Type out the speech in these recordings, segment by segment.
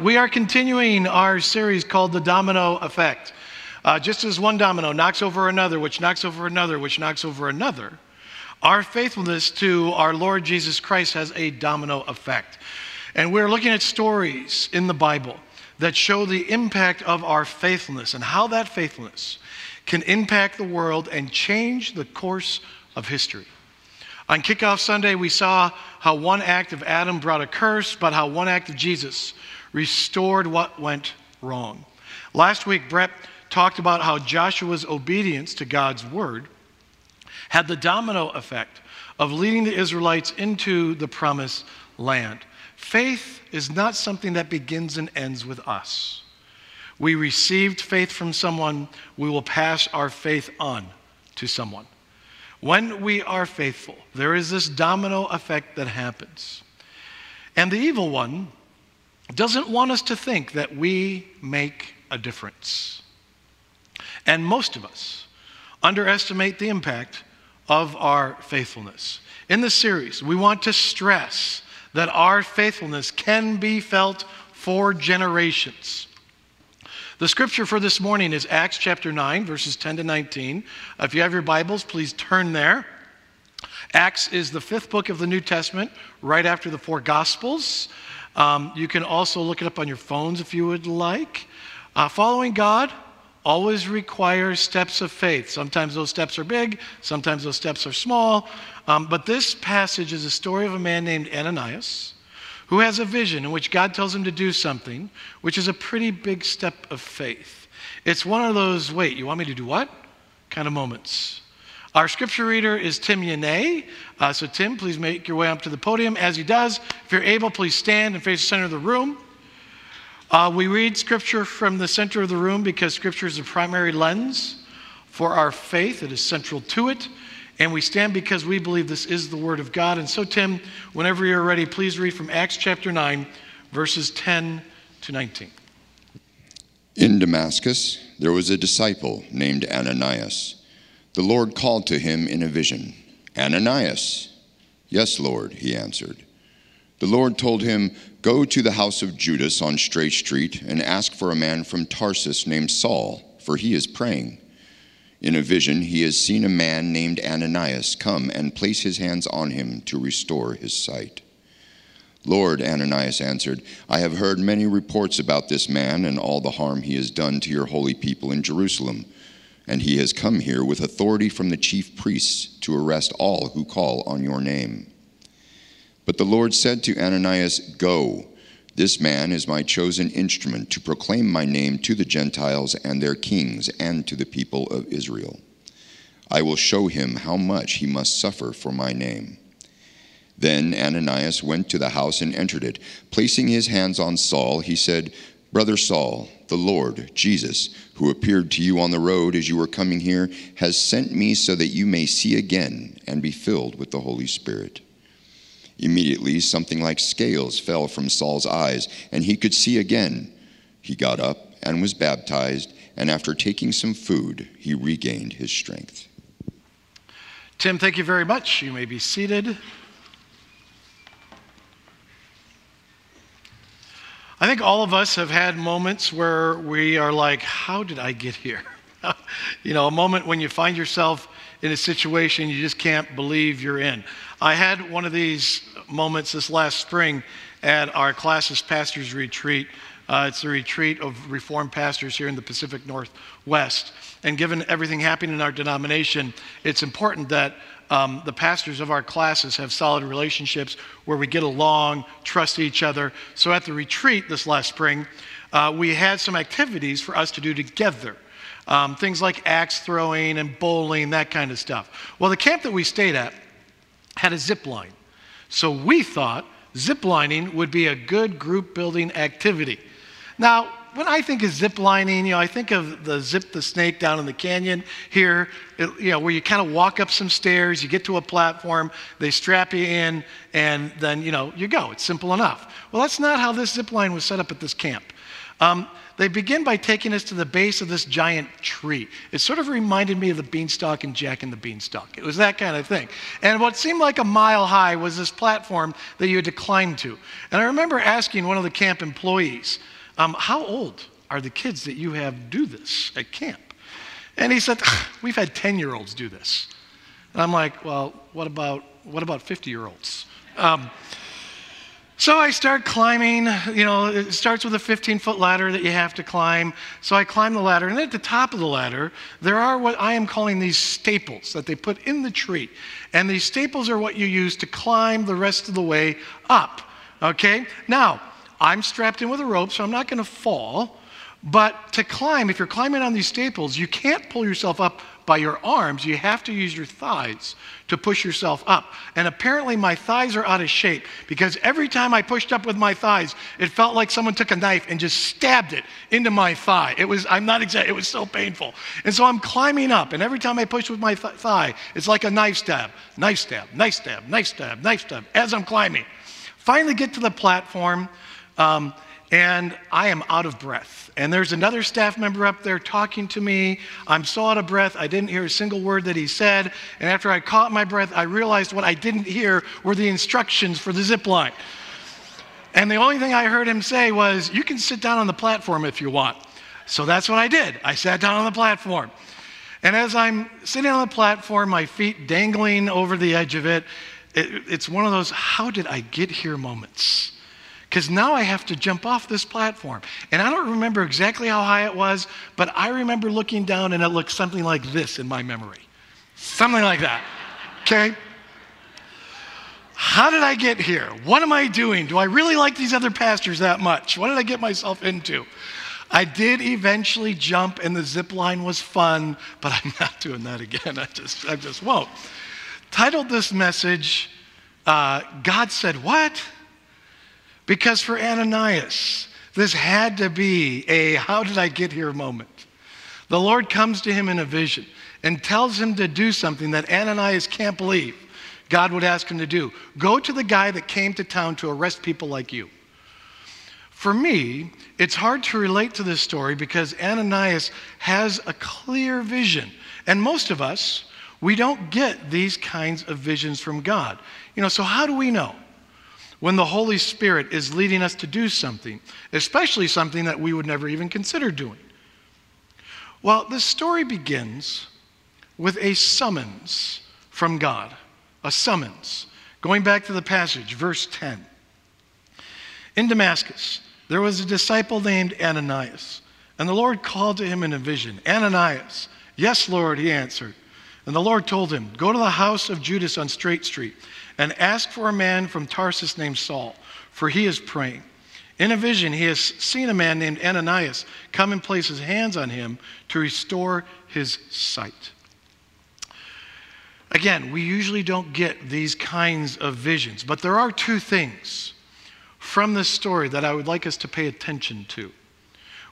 we are continuing our series called The Domino Effect. Uh, just as one domino knocks over another, which knocks over another, which knocks over another, our faithfulness to our Lord Jesus Christ has a domino effect. And we're looking at stories in the Bible that show the impact of our faithfulness and how that faithfulness can impact the world and change the course of history. On kickoff Sunday, we saw how one act of Adam brought a curse, but how one act of Jesus restored what went wrong. Last week, Brett talked about how Joshua's obedience to God's word had the domino effect of leading the Israelites into the promised land. Faith is not something that begins and ends with us. We received faith from someone, we will pass our faith on to someone. When we are faithful, there is this domino effect that happens. And the evil one doesn't want us to think that we make a difference. And most of us underestimate the impact of our faithfulness. In this series, we want to stress that our faithfulness can be felt for generations. The scripture for this morning is Acts chapter 9, verses 10 to 19. If you have your Bibles, please turn there. Acts is the fifth book of the New Testament, right after the four Gospels. Um, you can also look it up on your phones if you would like. Uh, following God always requires steps of faith. Sometimes those steps are big, sometimes those steps are small. Um, but this passage is a story of a man named Ananias who has a vision in which God tells him to do something, which is a pretty big step of faith. It's one of those, wait, you want me to do what? kind of moments. Our scripture reader is Tim Yanay. Uh, so, Tim, please make your way up to the podium. As he does, if you're able, please stand and face the center of the room. Uh, we read scripture from the center of the room because scripture is the primary lens for our faith, it is central to it. And we stand because we believe this is the Word of God. And so, Tim, whenever you're ready, please read from Acts chapter 9, verses 10 to 19. In Damascus, there was a disciple named Ananias. The Lord called to him in a vision Ananias. Yes, Lord, he answered. The Lord told him, Go to the house of Judas on Straight Street and ask for a man from Tarsus named Saul, for he is praying. In a vision, he has seen a man named Ananias come and place his hands on him to restore his sight. Lord, Ananias answered, I have heard many reports about this man and all the harm he has done to your holy people in Jerusalem. And he has come here with authority from the chief priests to arrest all who call on your name. But the Lord said to Ananias, Go this man is my chosen instrument to proclaim my name to the Gentiles and their kings and to the people of Israel. I will show him how much he must suffer for my name. Then Ananias went to the house and entered it. Placing his hands on Saul, he said, Brother Saul, the Lord, Jesus, who appeared to you on the road as you were coming here, has sent me so that you may see again and be filled with the Holy Spirit. Immediately, something like scales fell from Saul's eyes, and he could see again. He got up and was baptized, and after taking some food, he regained his strength. Tim, thank you very much. You may be seated. I think all of us have had moments where we are like, How did I get here? you know, a moment when you find yourself in a situation you just can't believe you're in. I had one of these moments this last spring at our classis pastors retreat. Uh, it's a retreat of Reformed pastors here in the Pacific Northwest. And given everything happening in our denomination, it's important that um, the pastors of our classis have solid relationships where we get along, trust each other. So at the retreat this last spring, uh, we had some activities for us to do together. Um, things like axe throwing and bowling, that kind of stuff. Well, the camp that we stayed at had a zip line. So we thought zip lining would be a good group building activity. Now, when I think of zip lining, you know, I think of the zip the snake down in the canyon here, it, you know, where you kind of walk up some stairs, you get to a platform, they strap you in, and then, you know, you go. It's simple enough. Well, that's not how this zip line was set up at this camp. Um, they begin by taking us to the base of this giant tree. It sort of reminded me of the beanstalk and Jack and the Beanstalk. It was that kind of thing. And what seemed like a mile high was this platform that you had to climb to. And I remember asking one of the camp employees, um, How old are the kids that you have do this at camp? And he said, We've had 10 year olds do this. And I'm like, Well, what about, what about 50 year olds? Um, so I start climbing. You know, it starts with a 15 foot ladder that you have to climb. So I climb the ladder, and at the top of the ladder, there are what I am calling these staples that they put in the tree. And these staples are what you use to climb the rest of the way up. Okay? Now, I'm strapped in with a rope, so I'm not going to fall. But to climb, if you're climbing on these staples, you can't pull yourself up by your arms. You have to use your thighs to push yourself up. And apparently, my thighs are out of shape because every time I pushed up with my thighs, it felt like someone took a knife and just stabbed it into my thigh. It was, I'm not exact, it was so painful. And so I'm climbing up, and every time I push with my th- thigh, it's like a knife stab, knife stab, knife stab, knife stab, knife stab, as I'm climbing. Finally, get to the platform. Um, and I am out of breath. And there's another staff member up there talking to me. I'm so out of breath, I didn't hear a single word that he said. And after I caught my breath, I realized what I didn't hear were the instructions for the zip line. And the only thing I heard him say was, You can sit down on the platform if you want. So that's what I did. I sat down on the platform. And as I'm sitting on the platform, my feet dangling over the edge of it, it it's one of those, How did I get here moments because now I have to jump off this platform. And I don't remember exactly how high it was, but I remember looking down and it looked something like this in my memory. Something like that. Okay? How did I get here? What am I doing? Do I really like these other pastors that much? What did I get myself into? I did eventually jump, and the zip line was fun, but I'm not doing that again. I just, I just won't. Titled this message, uh, God said, What? Because for Ananias, this had to be a how did I get here moment. The Lord comes to him in a vision and tells him to do something that Ananias can't believe God would ask him to do. Go to the guy that came to town to arrest people like you. For me, it's hard to relate to this story because Ananias has a clear vision. And most of us, we don't get these kinds of visions from God. You know, so how do we know? When the Holy Spirit is leading us to do something, especially something that we would never even consider doing. Well, this story begins with a summons from God, a summons. Going back to the passage, verse 10. In Damascus, there was a disciple named Ananias, and the Lord called to him in a vision Ananias. Yes, Lord, he answered. And the Lord told him, Go to the house of Judas on Straight Street and ask for a man from Tarsus named Saul, for he is praying. In a vision, he has seen a man named Ananias come and place his hands on him to restore his sight. Again, we usually don't get these kinds of visions, but there are two things from this story that I would like us to pay attention to.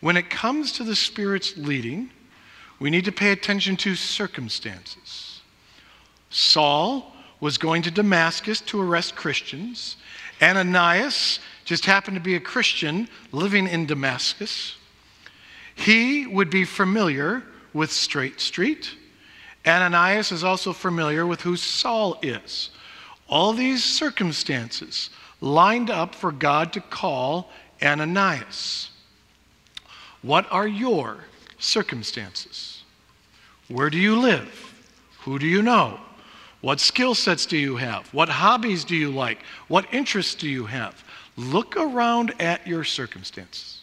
When it comes to the Spirit's leading, we need to pay attention to circumstances. Saul was going to Damascus to arrest Christians. Ananias just happened to be a Christian living in Damascus. He would be familiar with Straight Street. Ananias is also familiar with who Saul is. All these circumstances lined up for God to call Ananias. What are your circumstances? Where do you live? Who do you know? What skill sets do you have? What hobbies do you like? What interests do you have? Look around at your circumstances.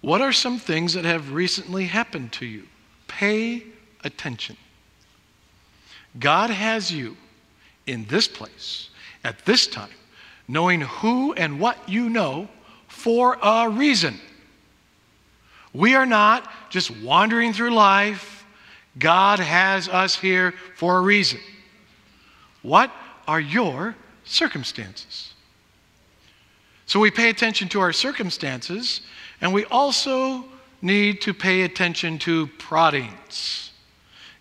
What are some things that have recently happened to you? Pay attention. God has you in this place at this time, knowing who and what you know for a reason. We are not just wandering through life God has us here for a reason. What are your circumstances? So we pay attention to our circumstances, and we also need to pay attention to proddings.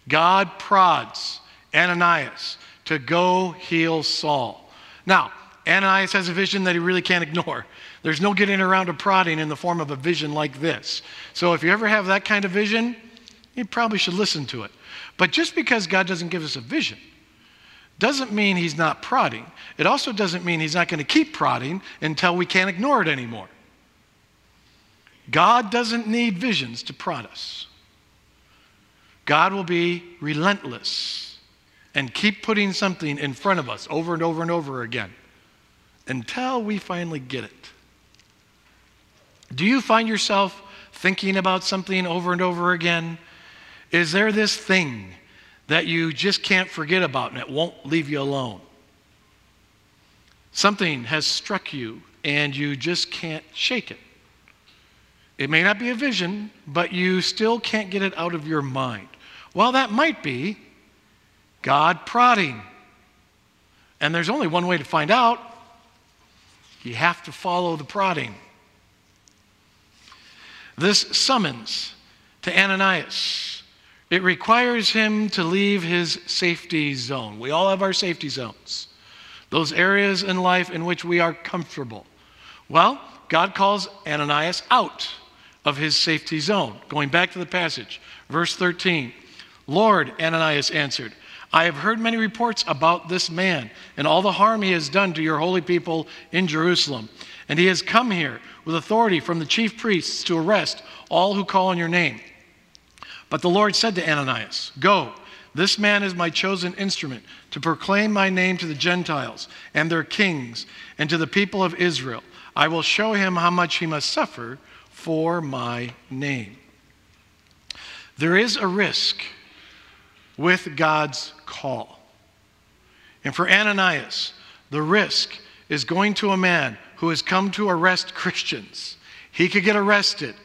God prods Ananias to go heal Saul. Now, Ananias has a vision that he really can't ignore. There's no getting around a prodding in the form of a vision like this. So if you ever have that kind of vision, you probably should listen to it. But just because God doesn't give us a vision doesn't mean he's not prodding. It also doesn't mean he's not going to keep prodding until we can't ignore it anymore. God doesn't need visions to prod us. God will be relentless and keep putting something in front of us over and over and over again until we finally get it. Do you find yourself thinking about something over and over again? Is there this thing that you just can't forget about and it won't leave you alone? Something has struck you and you just can't shake it. It may not be a vision, but you still can't get it out of your mind. Well, that might be God prodding. And there's only one way to find out you have to follow the prodding. This summons to Ananias, it requires him to leave his safety zone. We all have our safety zones, those areas in life in which we are comfortable. Well, God calls Ananias out of his safety zone. Going back to the passage, verse 13 Lord, Ananias answered, I have heard many reports about this man and all the harm he has done to your holy people in Jerusalem. And he has come here with authority from the chief priests to arrest all who call on your name. But the Lord said to Ananias, Go, this man is my chosen instrument to proclaim my name to the Gentiles and their kings and to the people of Israel. I will show him how much he must suffer for my name. There is a risk with God's call. And for Ananias, the risk is going to a man who has come to arrest Christians. He could get arrested.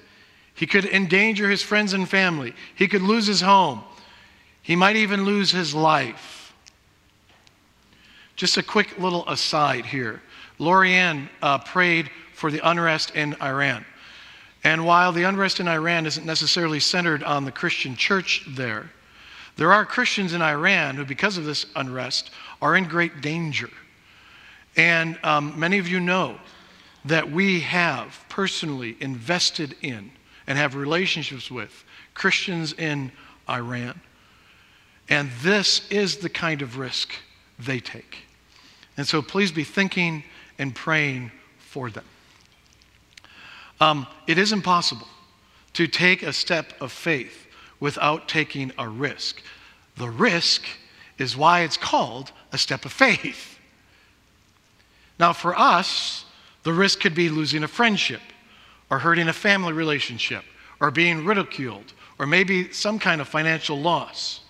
He could endanger his friends and family. He could lose his home. He might even lose his life. Just a quick little aside here. Lorianne uh, prayed for the unrest in Iran. And while the unrest in Iran isn't necessarily centered on the Christian church there, there are Christians in Iran who, because of this unrest, are in great danger. And um, many of you know that we have personally invested in and have relationships with Christians in Iran. And this is the kind of risk they take. And so please be thinking and praying for them. Um, it is impossible to take a step of faith without taking a risk. The risk is why it's called a step of faith. Now, for us, the risk could be losing a friendship, or hurting a family relationship, or being ridiculed, or maybe some kind of financial loss.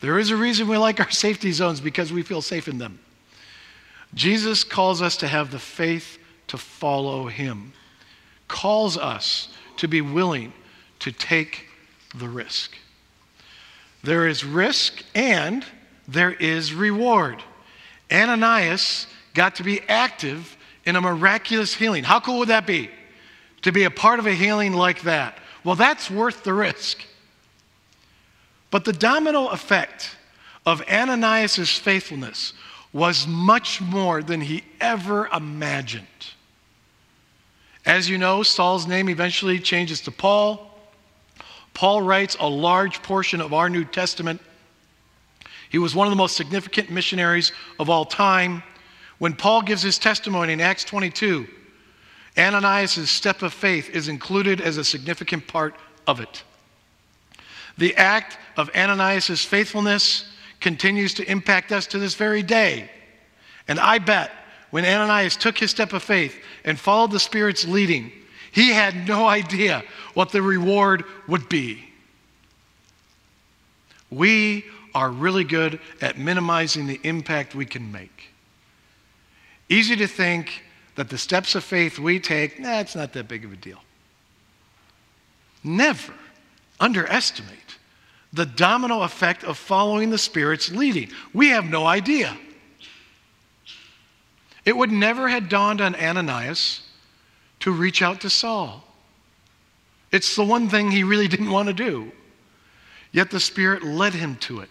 There is a reason we like our safety zones because we feel safe in them. Jesus calls us to have the faith to follow him calls us to be willing to take the risk. There is risk and there is reward. Ananias got to be active in a miraculous healing. How cool would that be? To be a part of a healing like that. Well, that's worth the risk. But the domino effect of Ananias' faithfulness was much more than he ever imagined. As you know, Saul's name eventually changes to Paul. Paul writes a large portion of our New Testament. He was one of the most significant missionaries of all time. When Paul gives his testimony in Acts 22, Ananias' step of faith is included as a significant part of it. The act of Ananias' faithfulness continues to impact us to this very day. And I bet when Ananias took his step of faith and followed the Spirit's leading, he had no idea what the reward would be. We are really good at minimizing the impact we can make. Easy to think that the steps of faith we take, nah, it's not that big of a deal. Never underestimate the domino effect of following the Spirit's leading. We have no idea. It would never have dawned on Ananias to reach out to Saul. It's the one thing he really didn't want to do. Yet the Spirit led him to it.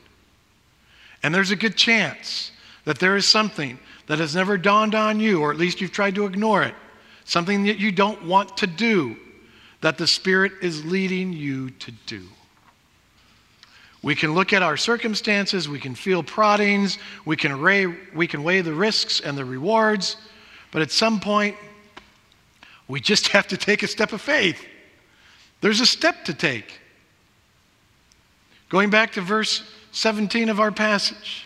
And there's a good chance that there is something that has never dawned on you, or at least you've tried to ignore it, something that you don't want to do, that the Spirit is leading you to do. We can look at our circumstances, we can feel proddings, we can, weigh, we can weigh the risks and the rewards, but at some point, we just have to take a step of faith. There's a step to take. Going back to verse 17 of our passage.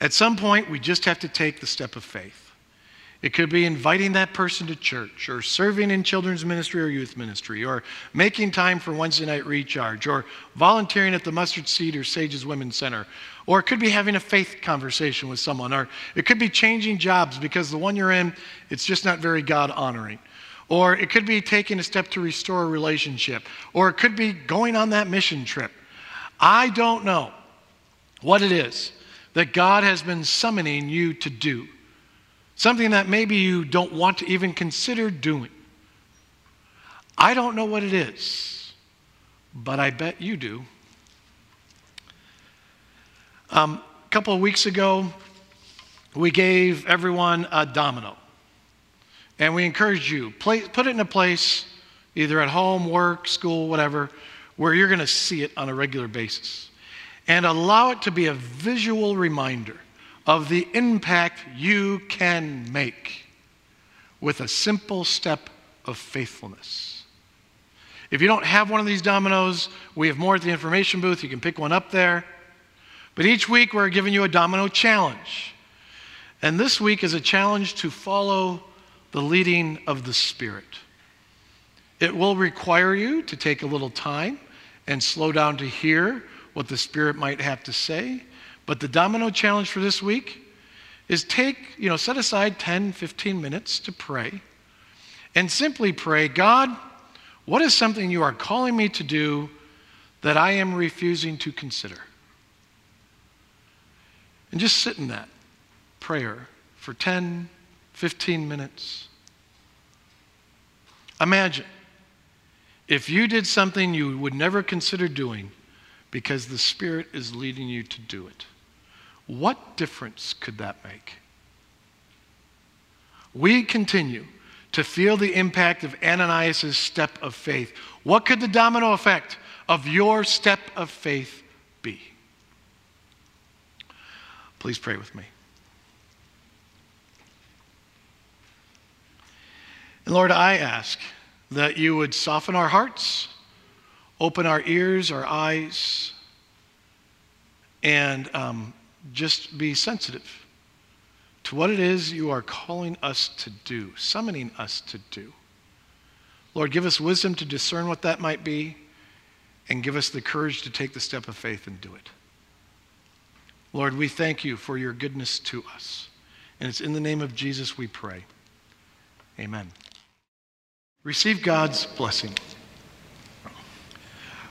At some point, we just have to take the step of faith. It could be inviting that person to church, or serving in children's ministry or youth ministry, or making time for Wednesday night recharge, or volunteering at the Mustard Seed or Sages Women's Center. Or it could be having a faith conversation with someone, or it could be changing jobs because the one you're in, it's just not very God honoring. Or it could be taking a step to restore a relationship, or it could be going on that mission trip. I don't know what it is that God has been summoning you to do something that maybe you don't want to even consider doing. I don't know what it is, but I bet you do. Um, a couple of weeks ago, we gave everyone a domino. And we encourage you, play, put it in a place, either at home, work, school, whatever, where you're going to see it on a regular basis. And allow it to be a visual reminder of the impact you can make with a simple step of faithfulness. If you don't have one of these dominoes, we have more at the information booth. You can pick one up there. But each week we're giving you a domino challenge. And this week is a challenge to follow the leading of the Spirit. It will require you to take a little time and slow down to hear what the Spirit might have to say. But the domino challenge for this week is take, you know, set aside 10, 15 minutes to pray and simply pray, God, what is something you are calling me to do that I am refusing to consider? And just sit in that prayer for 10, 15 minutes. Imagine if you did something you would never consider doing because the Spirit is leading you to do it. What difference could that make? We continue to feel the impact of Ananias' step of faith. What could the domino effect of your step of faith be? Please pray with me. And Lord, I ask that you would soften our hearts, open our ears, our eyes, and um, just be sensitive to what it is you are calling us to do, summoning us to do. Lord, give us wisdom to discern what that might be and give us the courage to take the step of faith and do it. Lord, we thank you for your goodness to us. And it's in the name of Jesus we pray. Amen. Receive God's blessing.